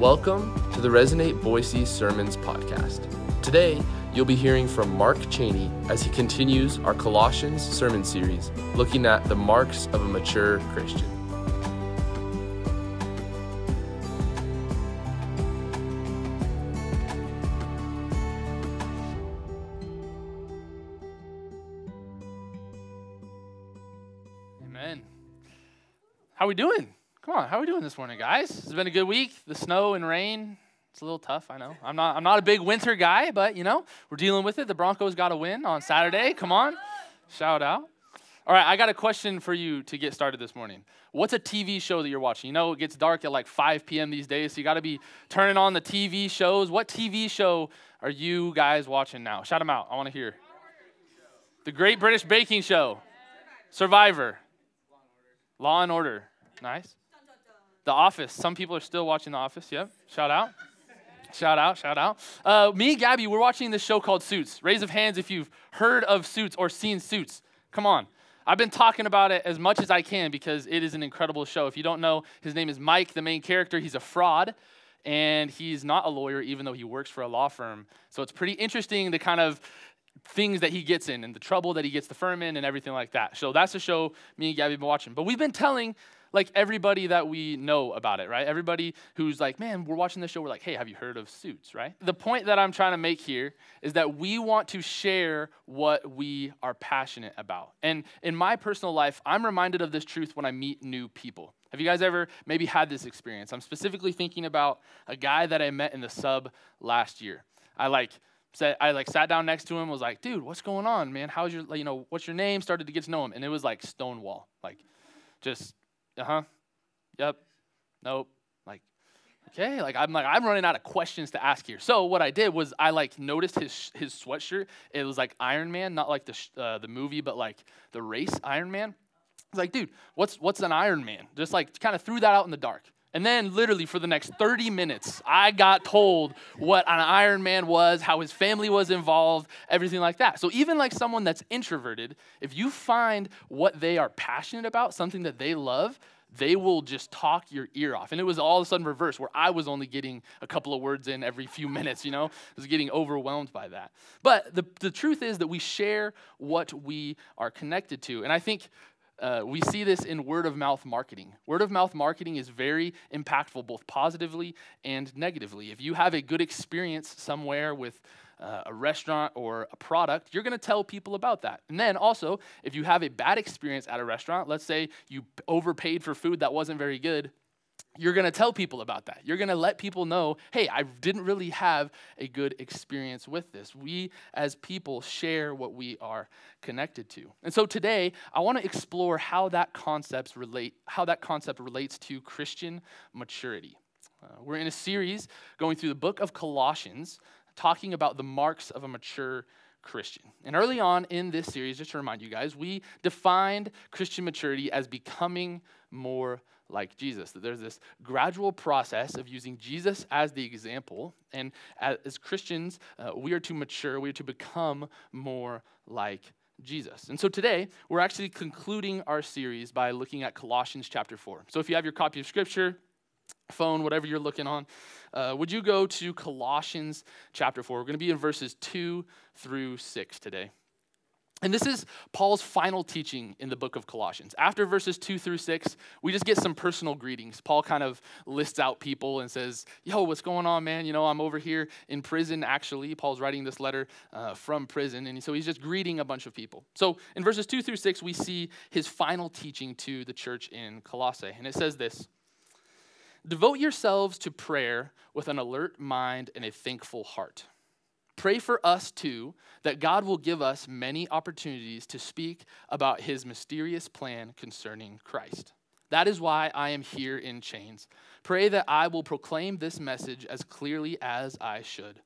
Welcome to the Resonate Boise Sermons podcast. Today, you'll be hearing from Marc Chaney as he continues our Colossians sermon series looking at the marks of a mature Christian. Amen. How are we doing? Come on, how are we doing this morning, guys? It's been a good week. The snow and rain, it's a little tough, I know. I'm not I'm not a big winter guy, but you know, we're dealing with it. The Broncos got a win on Saturday. Come on. Shout out. All right, I got a question for you to get started this morning. What's a TV show that you're watching? You know, it gets dark at like 5 p.m. these days, so you got to be turning on the TV shows. What TV show are you guys watching now? Shout them out. I want to hear. The Great British Baking Show. Survivor. Law and Order. Nice. The Office. Some people are still watching The Office. Yep. Shout out. Shout out, shout out. Uh, me and Gabby, we're watching this show called Suits. Raise of hands if you've heard of Suits or seen Suits. Come on. I've been talking about it as much as I can because it is an incredible show. If you don't know, his name is Mike, the main character. He's a fraud and he's not a lawyer, even though he works for a law firm. So it's pretty interesting the kind of things that he gets in and the trouble that he gets the firm in and everything like that. So that's a show me and Gabby have been watching. But we've been telling like everybody that we know about it, right? Everybody who's like, man, we're watching this show, we're like, hey, have you heard of Suits, right? The point that I'm trying to make here is that we want to share what we are passionate about. And in my personal life, I'm reminded of this truth when I meet new people. Have you guys ever maybe had this experience? I'm specifically thinking about a guy that I met in the sub last year. I like said I like sat down next to him, was like, dude, what's going on, man? How's your you know, what's your name? Started to get to know him. And it was like Stonewall. Like just uh-huh. Yep. Nope. Like, okay. Like I'm like, I'm running out of questions to ask here. So what I did was I like noticed his his sweatshirt. It was like Iron Man, not like the uh, the movie, but like the race Iron Man. I was like, dude, what's what's an Iron Man? Just like kind of threw that out in the dark. And then, literally, for the next 30 minutes, I got told what an Iron Man was, how his family was involved, everything like that. So, even like someone that's introverted, if you find what they are passionate about, something that they love, they will just talk your ear off. And it was all of a sudden reverse, where I was only getting a couple of words in every few minutes, you know? I was getting overwhelmed by that. But the, the truth is that we share what we are connected to. And I think uh, we see this in word of mouth marketing. Word of mouth marketing is very impactful, both positively and negatively. If you have a good experience somewhere with uh, a restaurant or a product, you're going to tell people about that. And then also, if you have a bad experience at a restaurant, let's say you overpaid for food that wasn't very good, you're going to tell people about that. You're going to let people know, hey, I didn't really have a good experience with this. We as people share what we are connected to. And so today, I want to explore how that concepts relate how that concept relates to Christian maturity. Uh, we're in a series going through the book of Colossians talking about the marks of a mature Christian. And early on in this series, just to remind you guys, we defined Christian maturity as becoming more like Jesus. That there's this gradual process of using Jesus as the example. And as Christians, uh, we are to mature, we are to become more like Jesus. And so today, we're actually concluding our series by looking at Colossians chapter 4. So if you have your copy of Scripture, phone, whatever you're looking on, uh, would you go to Colossians chapter 4? We're going to be in verses 2 through 6 today. And this is Paul's final teaching in the book of Colossians. After verses 2 through 6, we just get some personal greetings. Paul kind of lists out people and says, Yo, what's going on, man? You know, I'm over here in prison, actually. Paul's writing this letter uh, from prison. And so he's just greeting a bunch of people. So in verses 2 through 6, we see his final teaching to the church in Colossae. And it says this Devote yourselves to prayer with an alert mind and a thankful heart. Pray for us too, that God will give us many opportunities to speak about his mysterious plan concerning Christ. That is why I am here in chains. Pray that I will proclaim this message as clearly as I should.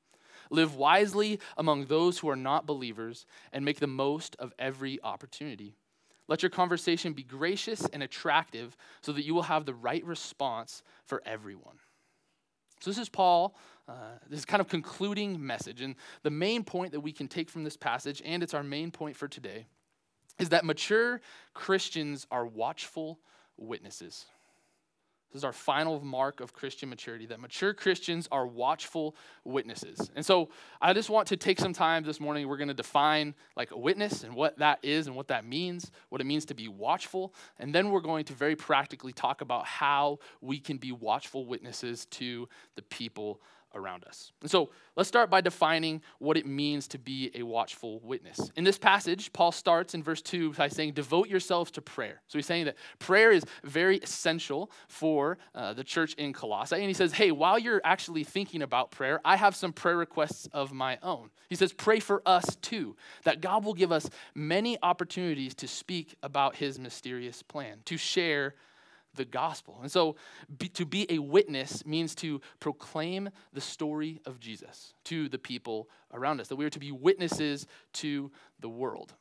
Live wisely among those who are not believers and make the most of every opportunity. Let your conversation be gracious and attractive so that you will have the right response for everyone. So, this is Paul, uh, this kind of concluding message. And the main point that we can take from this passage, and it's our main point for today, is that mature Christians are watchful witnesses. This is our final mark of Christian maturity that mature Christians are watchful witnesses. And so I just want to take some time this morning. We're going to define like a witness and what that is and what that means, what it means to be watchful. And then we're going to very practically talk about how we can be watchful witnesses to the people around us. And so let's start by defining what it means to be a watchful witness. In this passage, Paul starts in verse 2 by saying, Devote yourselves to prayer. So he's saying that prayer is very essential for uh, the church in Colossae. And he says, Hey, while you're actually thinking about prayer, I have some prayer requests of my own. He says, Pray for us too, that God will give us many opportunities to speak about his mysterious plan, to share the gospel. And so be, to be a witness means to proclaim the story of Jesus to the people around us, that we are to be witnesses to the world.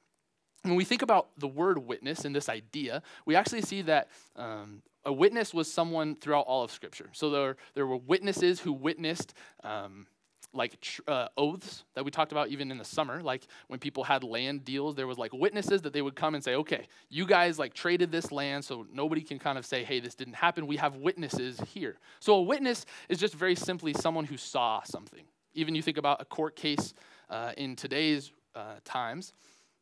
When we think about the word witness and this idea, we actually see that um, a witness was someone throughout all of Scripture. So there, there were witnesses who witnessed. Um, like tr- uh, oaths that we talked about even in the summer like when people had land deals there was like witnesses that they would come and say okay you guys like traded this land so nobody can kind of say hey this didn't happen we have witnesses here. So a witness is just very simply someone who saw something. Even you think about a court case uh, in today's uh, times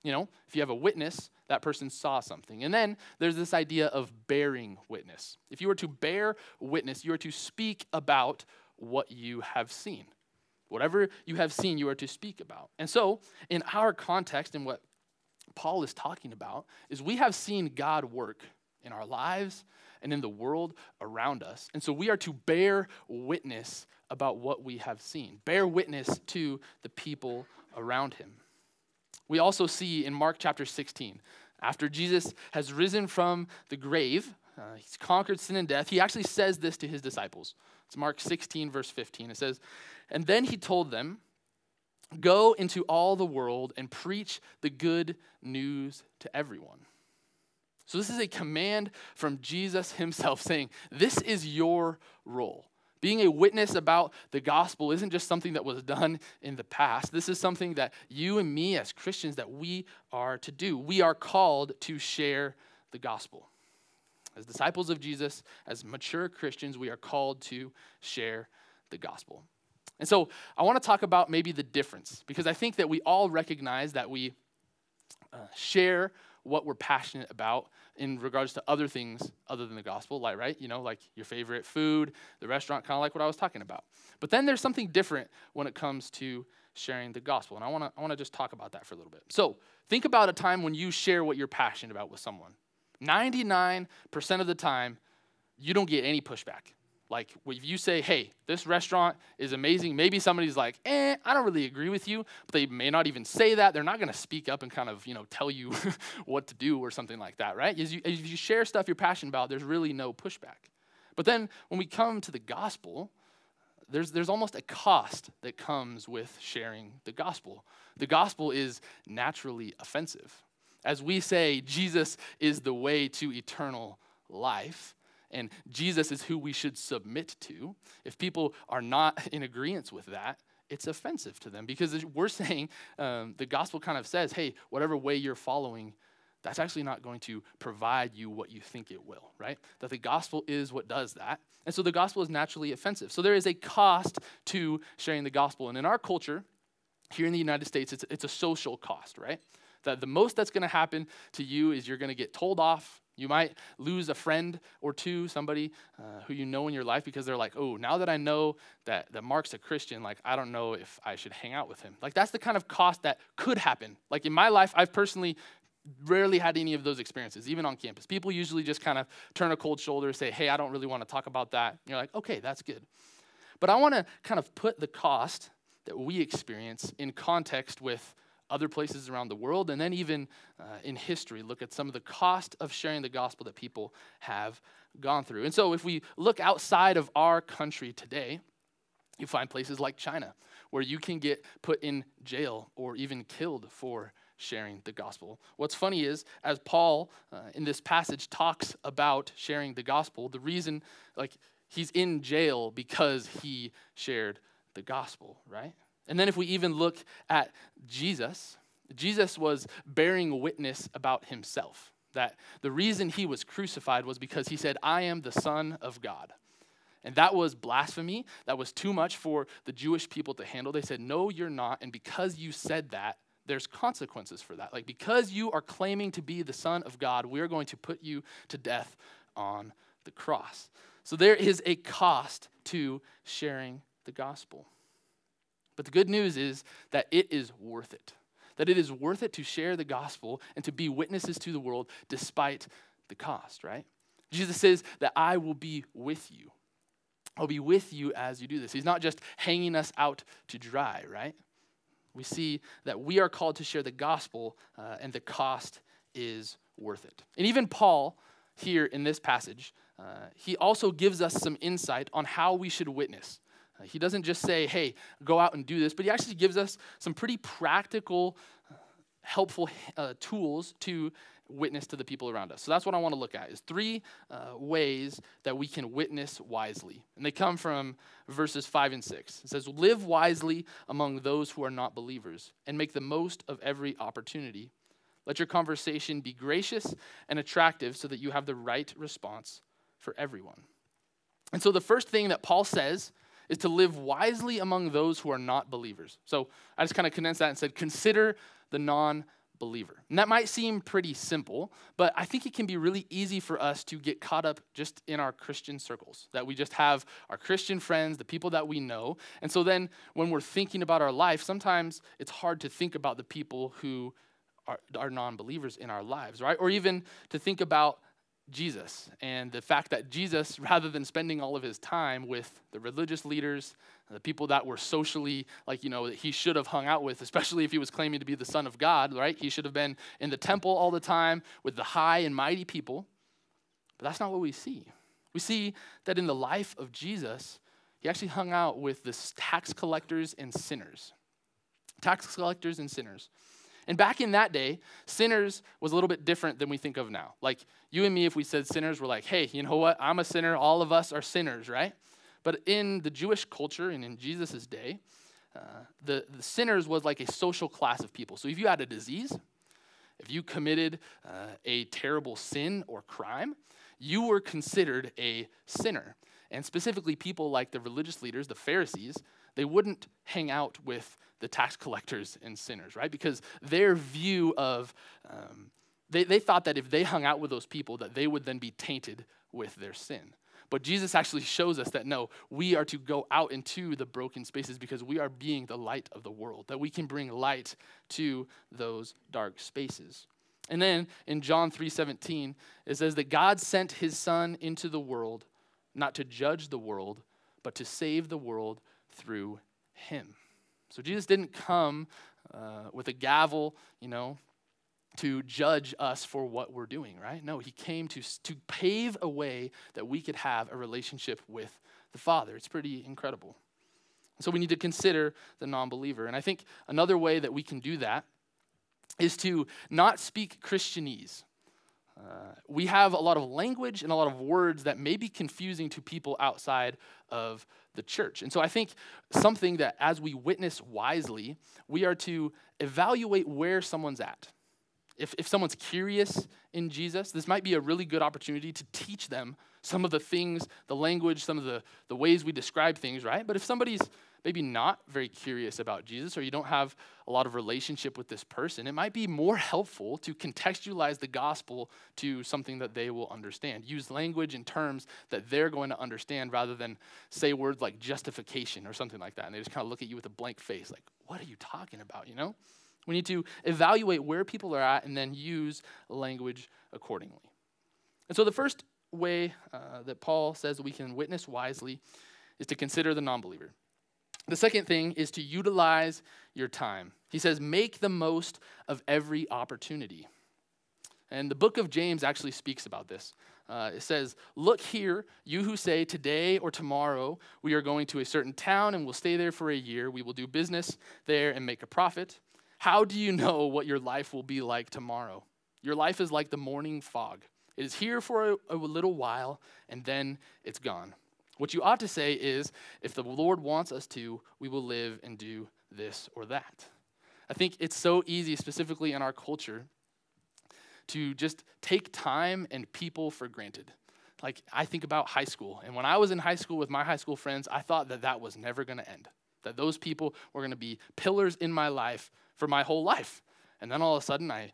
you know if you have a witness that person saw something. And then there's this idea of bearing witness. If you were to bear witness you are to speak about what you have seen Whatever you have seen, you are to speak about. And so, in our context, and what Paul is talking about, is we have seen God work in our lives and in the world around us. And so, we are to bear witness about what we have seen, bear witness to the people around him. We also see in Mark chapter 16, after Jesus has risen from the grave, uh, he's conquered sin and death, he actually says this to his disciples. It's Mark 16, verse 15. It says, And then he told them, Go into all the world and preach the good news to everyone. So, this is a command from Jesus himself saying, This is your role. Being a witness about the gospel isn't just something that was done in the past. This is something that you and me as Christians that we are to do. We are called to share the gospel. As disciples of Jesus, as mature Christians, we are called to share the gospel. And so I want to talk about maybe the difference because I think that we all recognize that we uh, share what we're passionate about in regards to other things other than the gospel, like, right? You know, like your favorite food, the restaurant, kind of like what I was talking about. But then there's something different when it comes to sharing the gospel. And I want to I want to just talk about that for a little bit. So, think about a time when you share what you're passionate about with someone. 99% of the time, you don't get any pushback. Like, if you say, hey, this restaurant is amazing, maybe somebody's like, eh, I don't really agree with you, but they may not even say that. They're not going to speak up and kind of, you know, tell you what to do or something like that, right? As you, as you share stuff you're passionate about, there's really no pushback. But then when we come to the gospel, there's, there's almost a cost that comes with sharing the gospel. The gospel is naturally offensive as we say Jesus is the way to eternal life, and Jesus is who we should submit to, if people are not in agreement with that, it's offensive to them because we're saying um, the gospel kind of says, hey, whatever way you're following, that's actually not going to provide you what you think it will, right? That the gospel is what does that. And so the gospel is naturally offensive. So there is a cost to sharing the gospel. And in our culture, here in the United States, it's, it's a social cost, right? that the most that's going to happen to you is you're going to get told off. You might lose a friend or two, somebody uh, who you know in your life because they're like, oh, now that I know that, that Marc's a Christian, like, I don't know if I should hang out with him. Like, that's the kind of cost that could happen. Like, in my life, I've personally rarely had any of those experiences, even on campus. People usually just kind of turn a cold shoulder, say, hey, I don't really want to talk about that. And you're like, okay, that's good. But I want to kind of put the cost that we experience in context with other places around the world, and then even uh, in history, look at some of the cost of sharing the gospel that people have gone through. And so, if we look outside of our country today, you find places like China where you can get put in jail or even killed for sharing the gospel. What's funny is, as Paul uh, in this passage talks about sharing the gospel, the reason, like, he's in jail because he shared the gospel, right? And then if we even look at Jesus, Jesus was bearing witness about himself. that the reason he was crucified was because he said, I am the Son of God. And that was blasphemy. That was too much for the Jewish people to handle. They said, No, you're not. And because you said that, there's consequences for that. Like, because you are claiming to be the Son of God, we're going to put you to death on the cross. So there is a cost to sharing the gospel. But the good news is that it is worth it. That it is worth it to share the gospel and to be witnesses to the world despite the cost, right? Jesus says that I will be with you. I'll be with you as you do this. He's not just hanging us out to dry, right? We see that we are called to share the gospel, uh, and the cost is worth it. And even Paul, here in this passage, uh, he also gives us some insight on how we should witness. Uh, he doesn't just say, hey, go out and do this, but he actually gives us some pretty practical, uh, helpful uh, tools to witness to the people around us. So that's what I want to look at is three uh, ways that we can witness wisely. And they come from verses 5 and 6. It says, "Live wisely among those who are not believers and make the most of every opportunity. Let your conversation be gracious and attractive so that you have the right response for everyone." And so the first thing that Paul says is to live wisely among those who are not believers. So I just kind of condensed that and said, consider the non believer. And that might seem pretty simple, but I think it can be really easy for us to get caught up just in our Christian circles, that we just have our Christian friends, the people that we know. And so then when we're thinking about our life, sometimes it's hard to think about the people who are, are non believers in our lives, right? Or even to think about Jesus and the fact that Jesus, rather than spending all of his time with the religious leaders, the people that were socially, like, you know, that he should have hung out with, especially if he was claiming to be the Son of God, right? He should have been in the temple all the time with the high and mighty people. But that's not what we see. We see that in the life of Jesus, he actually hung out with the tax collectors and sinners. Tax collectors and sinners. And back in that day, sinners was a little bit different than we think of now. Like you and me, if we said sinners, we're like, hey, you know what? I'm a sinner. All of us are sinners, right? But in the Jewish culture and in Jesus' day, uh, the, the sinners was like a social class of people. So if you had a disease, if you committed uh, a terrible sin or crime, you were considered a sinner. And specifically, people like the religious leaders, the Pharisees, they wouldn't hang out with the tax collectors and sinners, right? Because their view of, um, they, they thought that if they hung out with those people, that they would then be tainted with their sin. But Jesus actually shows us that no, we are to go out into the broken spaces because we are being the light of the world, that we can bring light to those dark spaces. And then in John 3:17, it says that God sent his son into the world not to judge the world, but to save the world through him. So Jesus didn't come uh, with a gavel, you know, to judge us for what we're doing, right? No, he came to, to pave a way that we could have a relationship with the Father. It's pretty incredible. So we need to consider the non believer. And I think another way that we can do that is to not speak Christianese. We have a lot of language and a lot of words that may be confusing to people outside of the church. And so I think something that as we witness wisely, we are to evaluate where someone's at. If, if someone's curious in Jesus, this might be a really good opportunity to teach them some of the things, the language, some of the, the ways we describe things, right? But if somebody's maybe not very curious about Jesus or you don't have a lot of relationship with this person, it might be more helpful to contextualize the gospel to something that they will understand. Use language and terms that they're going to understand rather than say words like justification or something like that. And they just kind of look at you with a blank face, like, what are you talking about, you know? We need to evaluate where people are at and then use language accordingly. And so the first way uh, that Paul says we can witness wisely is to consider the non believer. The second thing is to utilize your time. He says, make the most of every opportunity. And the book of James actually speaks about this. Uh, it says, Look here, you who say, Today or tomorrow we are going to a certain town and we'll stay there for a year. We will do business there and make a profit. How do you know what your life will be like tomorrow? Your life is like the morning fog. It is here for a, a little while and then it's gone. What you ought to say is, if the Lord wants us to, we will live and do this or that. I think it's so easy, specifically in our culture, to just take time and people for granted. Like, I think about high school. And when I was in high school with my high school friends, I thought that that was never going to end, that those people were going to be pillars in my life for my whole life. And then all of a sudden, I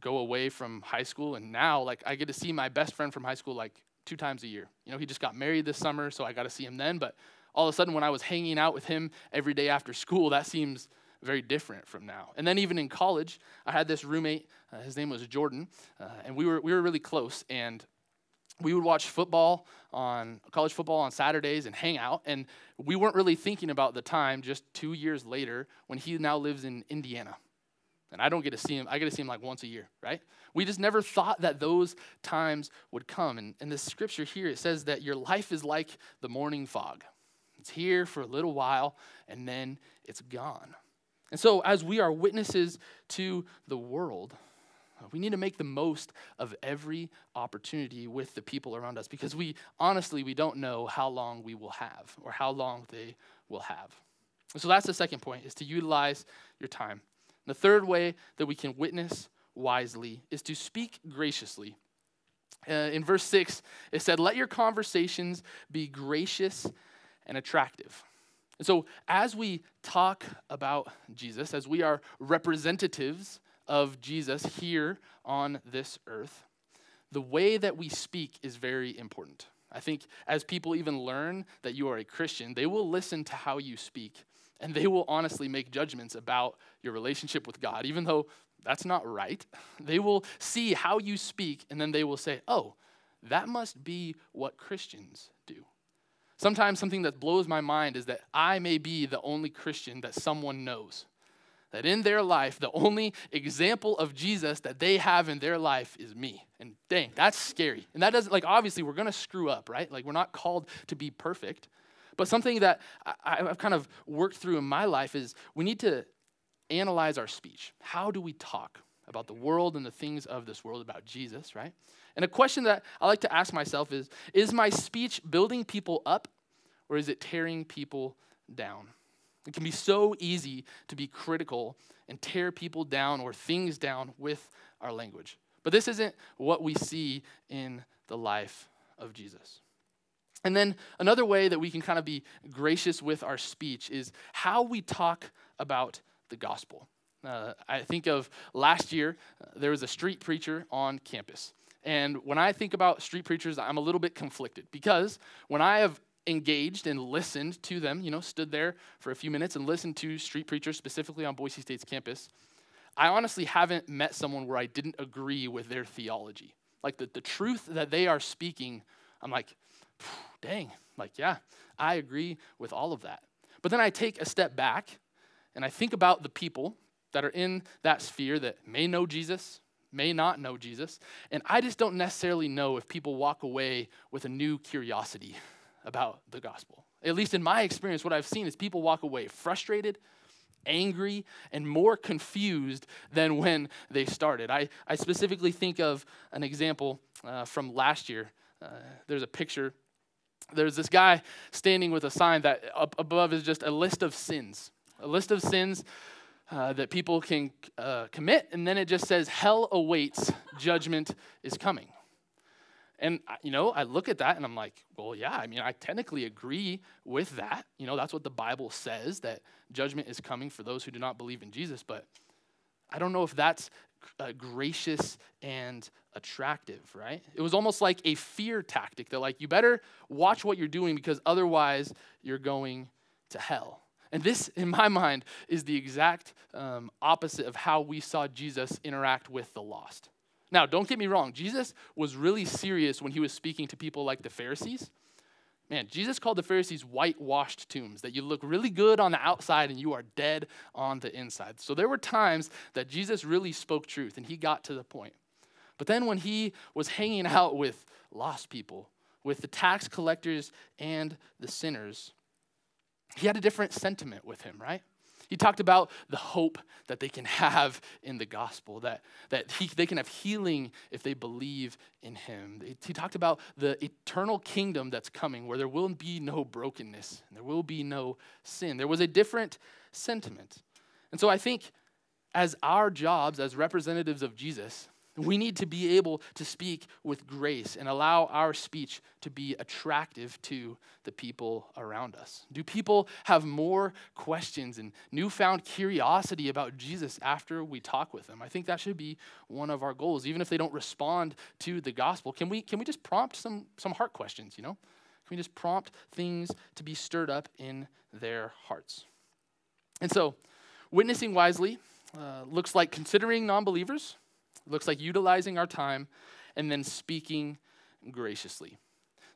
go away from high school, and now, like, I get to see my best friend from high school, like, two times a year. You know, he just got married this summer, so I got to see him then. But all of a sudden, when I was hanging out with him every day after school, that seems very different from now. And then even in college, I had this roommate. Uh, his name was Jordan, uh, and we were we were really close. And we would watch football on college football on Saturdays and hang out. And we weren't really thinking about the time just two years later when he now lives in Indiana. And I don't get to see him, I get to see him like once a year, right? We just never thought that those times would come. And in the scripture here, it says that your life is like the morning fog. It's here for a little while and then it's gone. And so, as we are witnesses to the world, we need to make the most of every opportunity with the people around us because we honestly we don't know how long we will have or how long they will have. So that's the second point is to utilize your time. The third way that we can witness wisely is to speak graciously. Uh, in verse 6, it said, Let your conversations be gracious and attractive. And so, as we talk about Jesus, as we are representatives of Jesus here on this earth, the way that we speak is very important. I think as people even learn that you are a Christian, they will listen to how you speak and they will honestly make judgments about your relationship with God, even though that's not right. They will see how you speak and then they will say, oh, that must be what Christians do. Sometimes something that blows my mind is that I may be the only Christian that someone knows. That in their life, the only example of Jesus that they have in their life is me. And dang, that's scary. And that doesn't, like, obviously, we're gonna screw up, right? Like, we're not called to be perfect. But something that I, have kind of worked through in my life is we need to analyze our speech. How do we talk about the world and the things of this world, about Jesus, right? And a question that I like to ask myself is Is my speech building people up or is it tearing people down? It can be so easy to be critical and tear people down or things down with our language. But this isn't what we see in the life of Jesus. And then another way that we can kind of be gracious with our speech is how we talk about the gospel. Uh, I think of last year, uh, there was a street preacher on campus. And when I think about street preachers, I'm a little bit conflicted because when I have engaged and listened to them, you know, stood there for a few minutes and listened to street preachers, specifically on Boise State's campus, I honestly haven't met someone where I didn't agree with their theology. Like the, the truth that they are speaking, I'm like, dang, like, yeah, I agree with all of that. But then I take a step back and I think about the people that are in that sphere that may know Jesus, may not know Jesus, and I just don't necessarily know if people walk away with a new curiosity about the gospel. At least in my experience, what I've seen is people walk away frustrated, angry, and more confused than when they started. I, I specifically think of an example uh, from last year. Uh, there's a picture. There's this guy standing with a sign that up above is just a list of sins, a list of sins uh, that people can uh, commit, and then it just says, Hell awaits, judgment is coming. And, you know, I look at that and I'm like, well, yeah, I mean, I technically agree with that. You know, that's what the Bible says, that judgment is coming for those who do not believe in Jesus. But I don't know if that's uh, gracious and attractive, right? It was almost like a fear tactic that, like, you better watch what you're doing because otherwise you're going to hell. And this, in my mind, is the exact um, opposite of how we saw Jesus interact with the lost. Now, don't get me wrong, Jesus was really serious when he was speaking to people like the Pharisees. Man, Jesus called the Pharisees whitewashed tombs, that you look really good on the outside and you are dead on the inside. So there were times that Jesus really spoke truth and he got to the point. But then when he was hanging out with lost people, with the tax collectors and the sinners, he had a different sentiment with him, right? He talked about the hope that they can have in the gospel, that, that he, they can have healing if they believe in him. He talked about the eternal kingdom that's coming where there will be no brokenness, and there will be no sin. There was a different sentiment. And so I think as our jobs as representatives of Jesus We need to be able to speak with grace and allow our speech to be attractive to the people around us. Do people have more questions and newfound curiosity about Jesus after we talk with them? I think that should be one of our goals. Even if they don't respond to the gospel, can we, can we just prompt some, some heart questions, you know? Can we just prompt things to be stirred up in their hearts? And so, witnessing wisely uh, looks like considering non believers it looks like utilizing our time and then speaking graciously.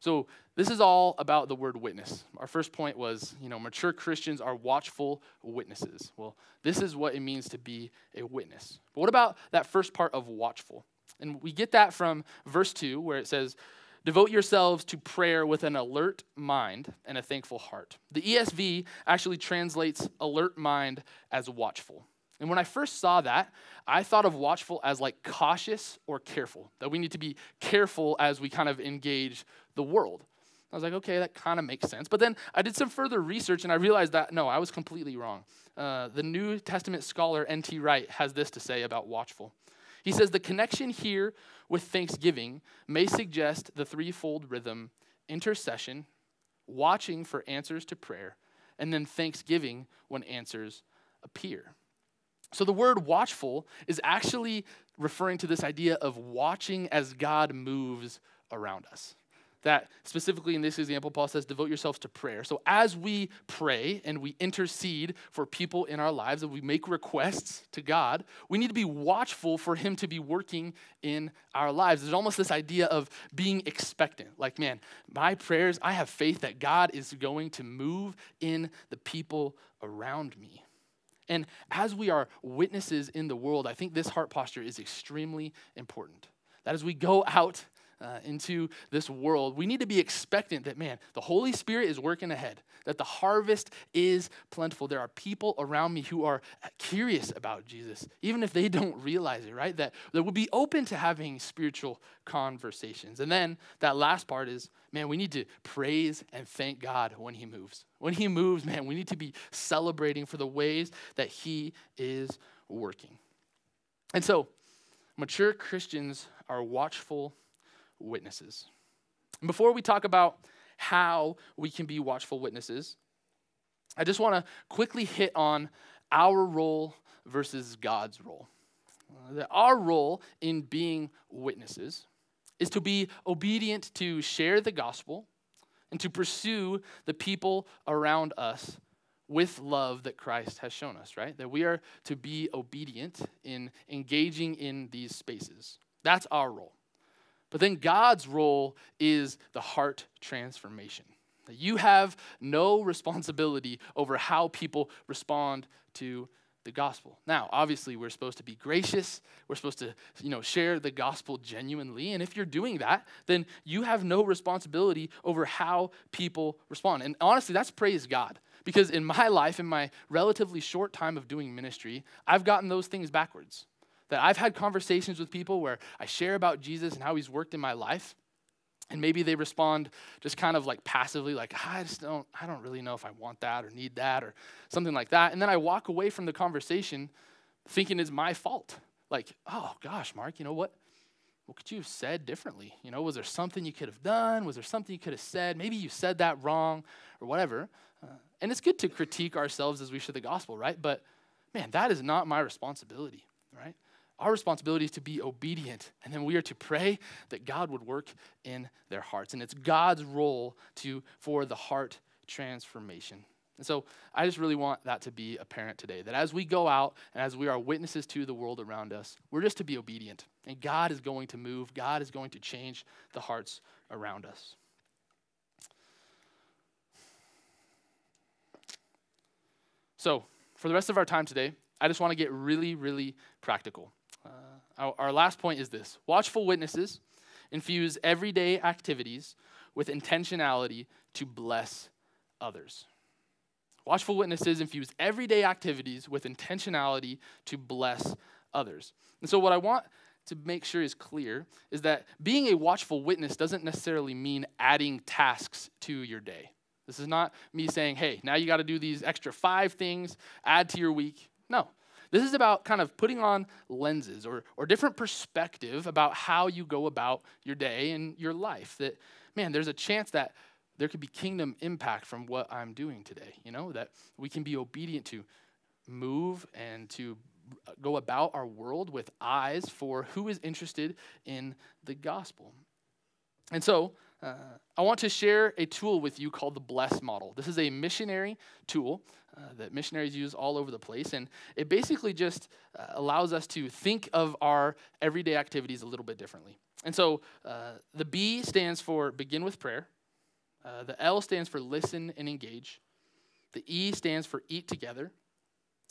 So, this is all about the word witness. Our first point was, you know, mature Christians are watchful witnesses. Well, this is what it means to be a witness. But what about that first part of watchful? And we get that from verse 2, where it says, Devote yourselves to prayer with an alert mind and a thankful heart. The ESV actually translates alert mind as watchful. And when I first saw that, I thought of watchful as like cautious or careful, that we need to be careful as we kind of engage the world. I was like, okay, that kind of makes sense. But then I did some further research and I realized that no, I was completely wrong. Uh, the New Testament scholar N.T. Wright has this to say about watchful. He says the connection here with thanksgiving may suggest the threefold rhythm intercession, watching for answers to prayer, and then thanksgiving when answers appear. So the word watchful is actually referring to this idea of watching as God moves around us. That specifically in this example, Paul says, devote yourselves to prayer. So as we pray and we intercede for people in our lives and we make requests to God, we need to be watchful for Him to be working in our lives. There's almost this idea of being expectant. Like, man, my prayers, I have faith that God is going to move in the people around me. And as we are witnesses in the world, I think this heart posture is extremely important. That as we go out uh, into this world, we need to be expectant that, man, the Holy Spirit is working ahead, that the harvest is plentiful. There are people around me who are curious about Jesus, even if they don't realize it, right? That, that will be open to having spiritual conversations. And then that last part is, man, we need to praise and thank God when He moves. When He moves, man, we need to be celebrating for the ways that He is working. And so, mature Christians are watchful witnesses. Before we talk about how we can be watchful witnesses, I just want to quickly hit on our role versus God's role. Uh, our role in being witnesses is to be obedient to share the gospel and to pursue the people around us with love that Christ has shown us, right? That we are to be obedient in engaging in these spaces. That's our role. But then God's role is the heart transformation. You have no responsibility over how people respond to the gospel. Now, obviously, we're supposed to be gracious. We're supposed to, you know, share the gospel genuinely. And if you're doing that, then you have no responsibility over how people respond. And honestly, that's praise God. Because in my life, in my relatively short time of doing ministry, I've gotten those things backwards. That I've had conversations with people where I share about Jesus and how he's worked in my life. And maybe they respond just kind of like passively, like, I just don't, I don't really know if I want that or need that or something like that. And then I walk away from the conversation thinking it's my fault. Like, oh gosh, Marc, you know what? What could you have said differently? You know, was there something you could have done? Was there something you could have said? Maybe you said that wrong or whatever. Uh, and it's good to critique ourselves as we share the gospel, right? But man, that is not my responsibility, right? Our responsibility is to be obedient, and then we are to pray that God would work in their hearts. And it's God's role to for the heart transformation. And so I just really want that to be apparent today that as we go out and as we are witnesses to the world around us, we're just to be obedient. And God is going to move, God is going to change the hearts around us. So, for the rest of our time today, I just want to get really, really practical. Our last point is this watchful witnesses infuse everyday activities with intentionality to bless others. Watchful witnesses infuse everyday activities with intentionality to bless others. And so, what I want to make sure is clear is that being a watchful witness doesn't necessarily mean adding tasks to your day. This is not me saying, hey, now you got to do these extra five things, add to your week. No. This is about kind of putting on lenses or, or different perspective about how you go about your day and your life. That, man, there's a chance that there could be kingdom impact from what I'm doing today, you know, that we can be obedient to move and to go about our world with eyes for who is interested in the gospel. And so, uh, I want to share a tool with you called the Bless Model. This is a missionary tool uh, that missionaries use all over the place, and it basically just uh, allows us to think of our everyday activities a little bit differently. And so, uh, the B stands for begin with prayer, uh, the L stands for listen and engage, the E stands for eat together,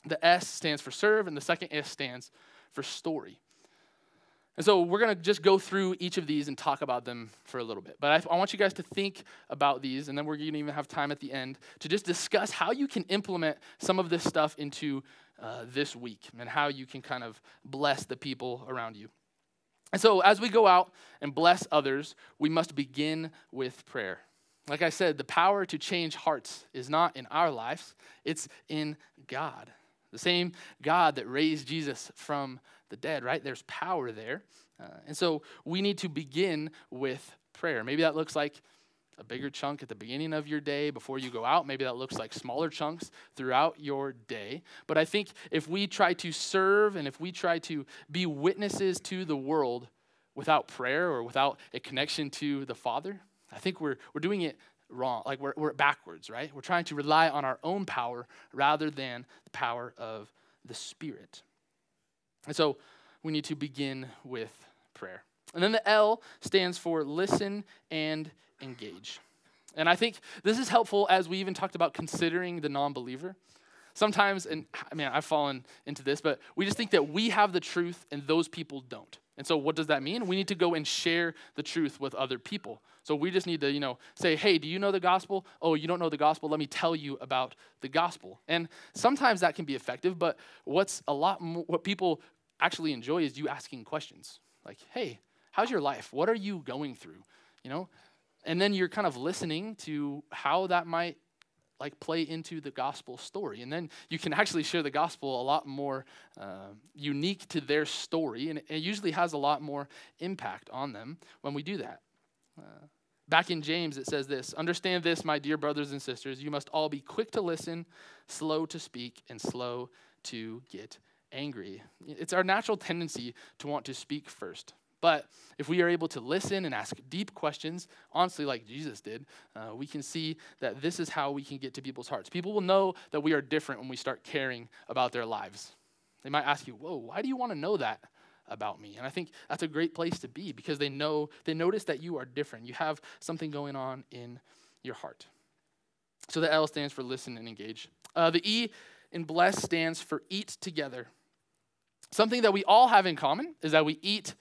the S stands for serve, and the second S stands for story. And so we're going to just go through each of these and talk about them for a little bit. But I, I want you guys to think about these, and then we're going to even have time at the end to just discuss how you can implement some of this stuff into uh, this week and how you can kind of bless the people around you. And so as we go out and bless others, we must begin with prayer. Like I said, the power to change hearts is not in our lives, it's in God. The same God that raised Jesus from the dead, right? There's power there. Uh, and so we need to begin with prayer. Maybe that looks like a bigger chunk at the beginning of your day before you go out. Maybe that looks like smaller chunks throughout your day. But I think if we try to serve and if we try to be witnesses to the world without prayer or without a connection to the Father, I think we're, we're doing it wrong. Like we're, we're backwards, right? We're trying to rely on our own power rather than the power of the Spirit. And so we need to begin with prayer. And then the L stands for listen and engage. And I think this is helpful as we even talked about considering the non believer. Sometimes, and I mean, I've fallen into this, but we just think that we have the truth and those people don't. And so, what does that mean? We need to go and share the truth with other people. So, we just need to, you know, say, hey, do you know the gospel? Oh, you don't know the gospel? Let me tell you about the gospel. And sometimes that can be effective, but what's a lot more, what people actually enjoy is you asking questions like, hey, how's your life? What are you going through? You know? And then you're kind of listening to how that might like play into the gospel story. And then you can actually share the gospel a lot more uh, unique to their story. And it usually has a lot more impact on them when we do that. Uh, back in James, it says this Understand this, my dear brothers and sisters. You must all be quick to listen, slow to speak, and slow to get angry. It's our natural tendency to want to speak first. But if we are able to listen and ask deep questions, honestly, like Jesus did, uh, we can see that this is how we can get to people's hearts. People will know that we are different when we start caring about their lives. They might ask you, Whoa, why do you want to know that about me? And I think that's a great place to be because they know, they notice that you are different. You have something going on in your heart. So the L stands for listen and engage. Uh, the E in bless stands for eat together. Something that we all have in common is that we eat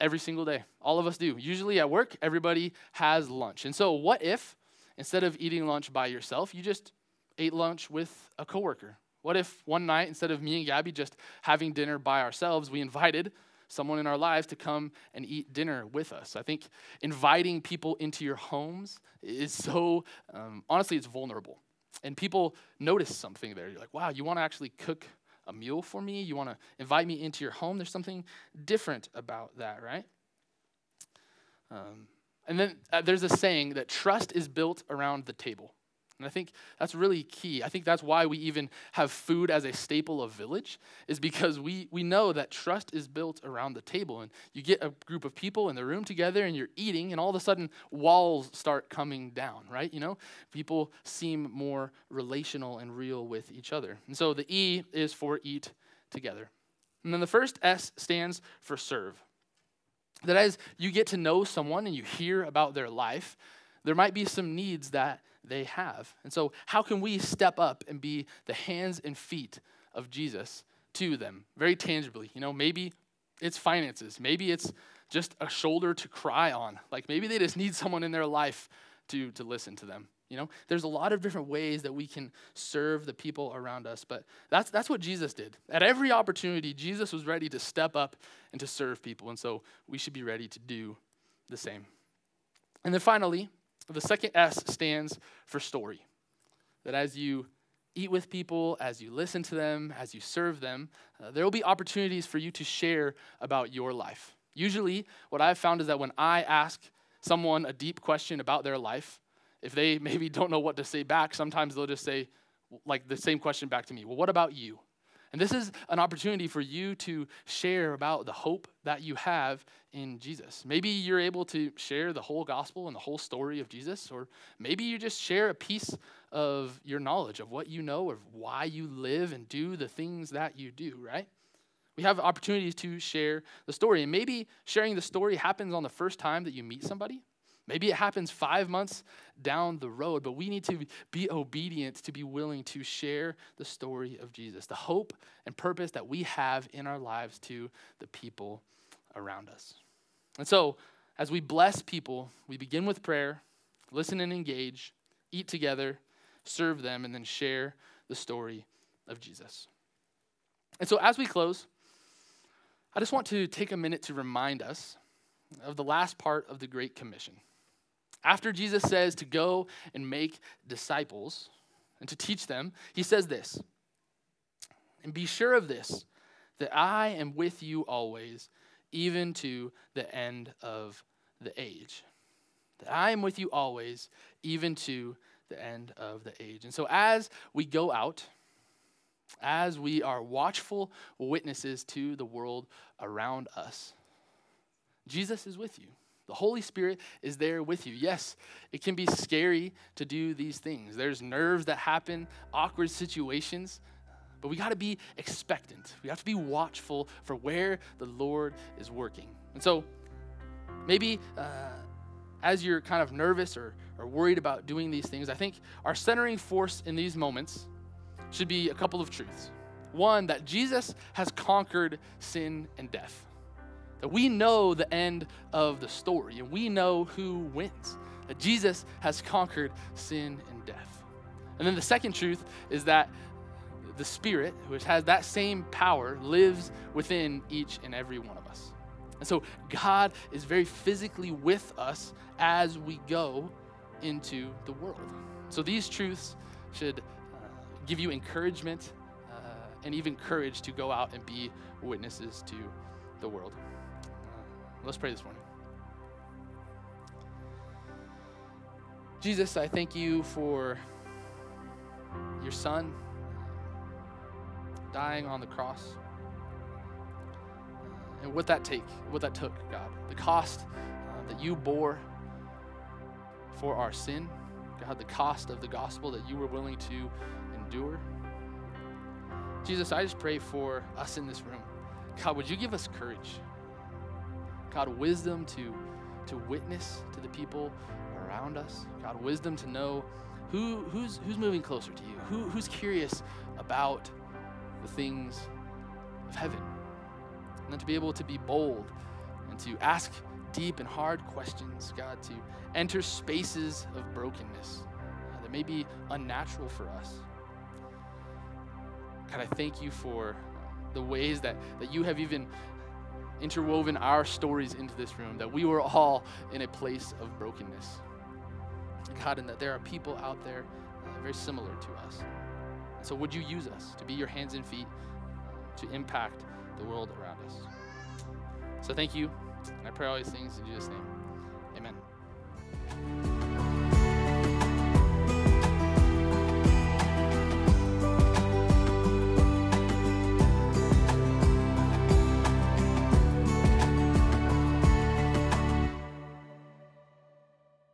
every single day. All of us do. Usually at work, everybody has lunch. And so, what if instead of eating lunch by yourself, you just ate lunch with a coworker? What if one night, instead of me and Gabby just having dinner by ourselves, we invited someone in our lives to come and eat dinner with us? I think inviting people into your homes is so, um, honestly, it's vulnerable. And people notice something there. You're like, wow, you want to actually cook a meal for me, you want to invite me into your home, there's something different about that, right? Um, and then uh, there's a saying that trust is built around the table. And I think that's really key. I think that's why we even have food as a staple of village, is because we, we know that trust is built around the table. And you get a group of people in the room together and you're eating, and all of a sudden walls start coming down, right? You know, people seem more relational and real with each other. And so the E is for eat together. And then the first S stands for serve. That as you get to know someone and you hear about their life, there might be some needs that they have. And so, how can we step up and be the hands and feet of Jesus to them very tangibly? You know, maybe it's finances, maybe it's just a shoulder to cry on. Like maybe they just need someone in their life to, to listen to them. You know, there's a lot of different ways that we can serve the people around us, but that's, that's what Jesus did. At every opportunity, Jesus was ready to step up and to serve people, and so we should be ready to do the same. And then finally, the second S stands for story. That as you eat with people, as you listen to them, as you serve them, uh, there will be opportunities for you to share about your life. Usually, what I've found is that when I ask someone a deep question about their life, if they maybe don't know what to say back, sometimes they'll just say, like, the same question back to me Well, what about you? And this is an opportunity for you to share about the hope that you have in Jesus. Maybe you're able to share the whole gospel and the whole story of Jesus, or maybe you just share a piece of your knowledge of what you know, of why you live and do the things that you do, right? We have opportunities to share the story. And maybe sharing the story happens on the first time that you meet somebody. Maybe it happens five months down the road, but we need to be obedient to be willing to share the story of Jesus, the hope and purpose that we have in our lives to the people around us. And so, as we bless people, we begin with prayer, listen and engage, eat together, serve them, and then share the story of Jesus. And so, as we close, I just want to take a minute to remind us of the last part of the Great Commission. After Jesus says to go and make disciples and to teach them, he says this And be sure of this, that I am with you always, even to the end of the age. That I am with you always, even to the end of the age. And so as we go out, as we are watchful witnesses to the world around us, Jesus is with you. The Holy Spirit is there with you. Yes, it can be scary to do these things. There's nerves that happen, awkward situations, but we got to be expectant. We have to be watchful for where the Lord is working. And so, maybe uh, as you're kind of nervous or, or worried about doing these things, I think our centering force in these moments should be a couple of truths. One, that Jesus has conquered sin and death. That we know the end of the story and we know who wins. That Jesus has conquered sin and death. And then the second truth is that the Spirit, which has that same power, lives within each and every one of us. And so God is very physically with us as we go into the world. So these truths should uh, give you encouragement uh, and even courage to go out and be witnesses to the world. Let's pray this morning. Jesus, I thank you for your son dying on the cross. And what that take, what that took, God, the cost uh, that you bore for our sin, God, the cost of the gospel that you were willing to endure. Jesus, I just pray for us in this room. God, would you give us courage? God, wisdom to, to witness to the people around us. God, wisdom to know who, who's, who's moving closer to you, who, who's curious about the things of heaven. And then to be able to be bold and to ask deep and hard questions, God, to enter spaces of brokenness that may be unnatural for us. God, I thank you for the ways that, that you have even interwoven our stories into this room, that we were all in a place of brokenness. God, and that there are people out there uh, very similar to us. And so, would you use us to be your hands and feet uh, to impact the world around us? So, thank you. And I pray all these things in Jesus' name. Amen.